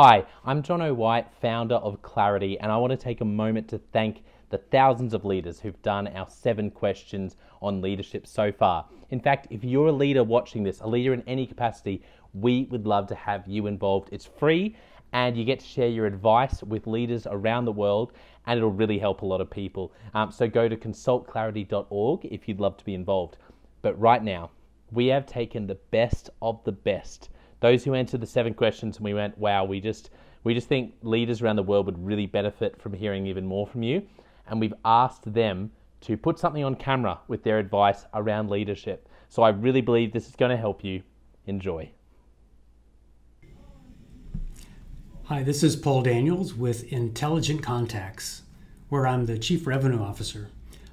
Hi, I'm John O'White, founder of Clarity, and I want to take a moment to thank the thousands of leaders who've done our seven questions on leadership so far. In fact, if you're a leader watching this, a leader in any capacity, we would love to have you involved. It's free and you get to share your advice with leaders around the world and it'll really help a lot of people. Um, so go to consultclarity.org if you'd love to be involved. But right now, we have taken the best of the best. Those who answered the seven questions and we went, wow, we just we just think leaders around the world would really benefit from hearing even more from you. And we've asked them to put something on camera with their advice around leadership. So I really believe this is going to help you. Enjoy. Hi, this is Paul Daniels with Intelligent Contacts, where I'm the Chief Revenue Officer.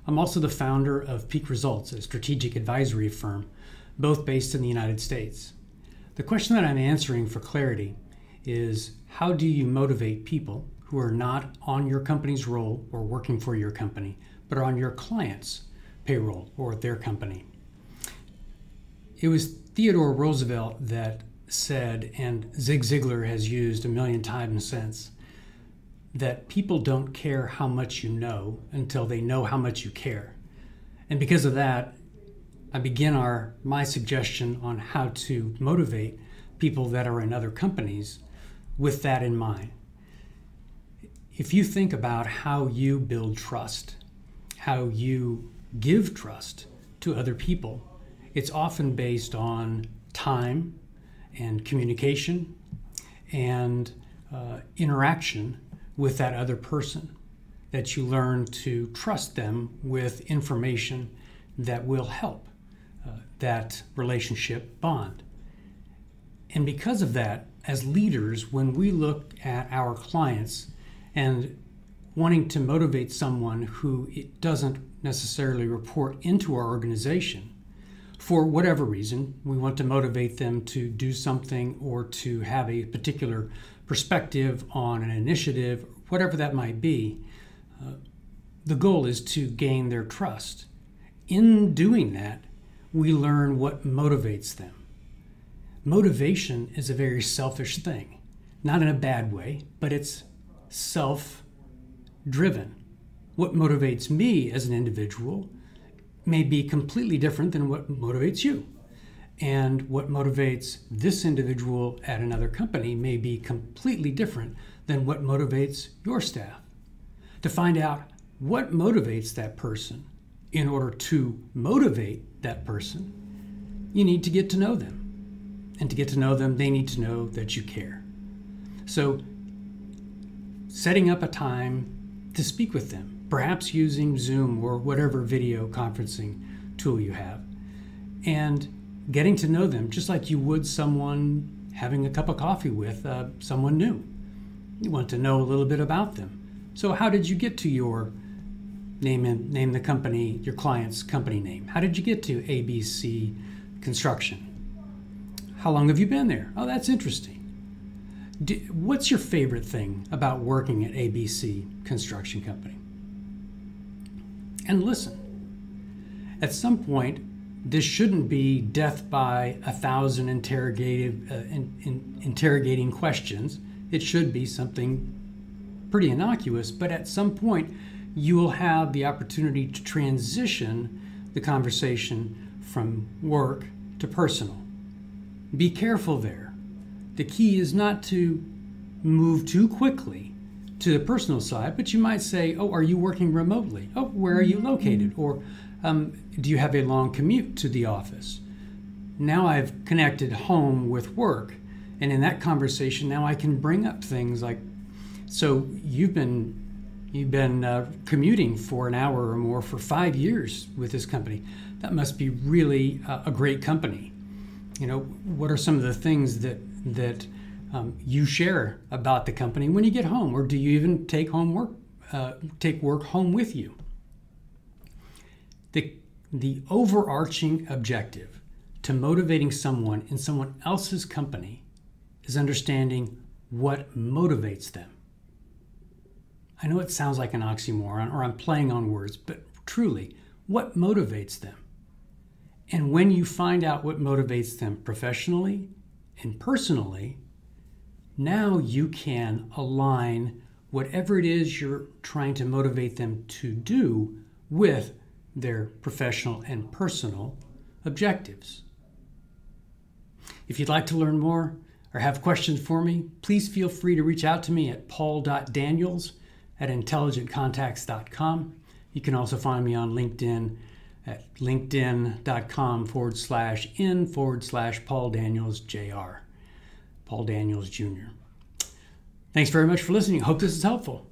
I'm also the founder of Peak Results, a strategic advisory firm, both based in the United States. The question that I'm answering for clarity is how do you motivate people who are not on your company's roll or working for your company, but are on your client's payroll or their company? It was Theodore Roosevelt that said, and Zig Ziglar has used a million times since, that people don't care how much you know until they know how much you care. And because of that, I begin our my suggestion on how to motivate people that are in other companies with that in mind. If you think about how you build trust, how you give trust to other people, it's often based on time and communication and uh, interaction with that other person. That you learn to trust them with information that will help uh, that relationship bond. And because of that, as leaders, when we look at our clients and wanting to motivate someone who it doesn't necessarily report into our organization, for whatever reason, we want to motivate them to do something or to have a particular perspective on an initiative, whatever that might be. Uh, the goal is to gain their trust. In doing that, we learn what motivates them. Motivation is a very selfish thing, not in a bad way, but it's self driven. What motivates me as an individual may be completely different than what motivates you. And what motivates this individual at another company may be completely different than what motivates your staff. To find out what motivates that person in order to motivate that person, you need to get to know them. And to get to know them, they need to know that you care. So, setting up a time to speak with them, perhaps using Zoom or whatever video conferencing tool you have, and getting to know them just like you would someone having a cup of coffee with uh, someone new. You want to know a little bit about them. So, how did you get to your name and name the company, your client's company name? How did you get to ABC Construction? How long have you been there? Oh, that's interesting. Do, what's your favorite thing about working at ABC Construction Company? and listen. At some point, this shouldn't be death by a thousand interrogative, uh, in, in, interrogating questions. It should be something pretty innocuous, but at some point, you will have the opportunity to transition the conversation from work to personal. Be careful there. The key is not to move too quickly to the personal side, but you might say, Oh, are you working remotely? Oh, where are you located? Or um, do you have a long commute to the office? Now I've connected home with work. And in that conversation, now I can bring up things like, so you've been you've been uh, commuting for an hour or more for five years with this company. That must be really uh, a great company. You know, what are some of the things that that um, you share about the company when you get home, or do you even take home work, uh, take work home with you? The, the overarching objective to motivating someone in someone else's company is understanding what motivates them. I know it sounds like an oxymoron or I'm playing on words, but truly, what motivates them? And when you find out what motivates them professionally and personally, now you can align whatever it is you're trying to motivate them to do with their professional and personal objectives. If you'd like to learn more or have questions for me, please feel free to reach out to me at paul.daniels at intelligentcontacts.com. You can also find me on LinkedIn at linkedin.com forward slash in forward slash Paul Daniels Jr. Paul Daniels Jr. Thanks very much for listening. Hope this is helpful.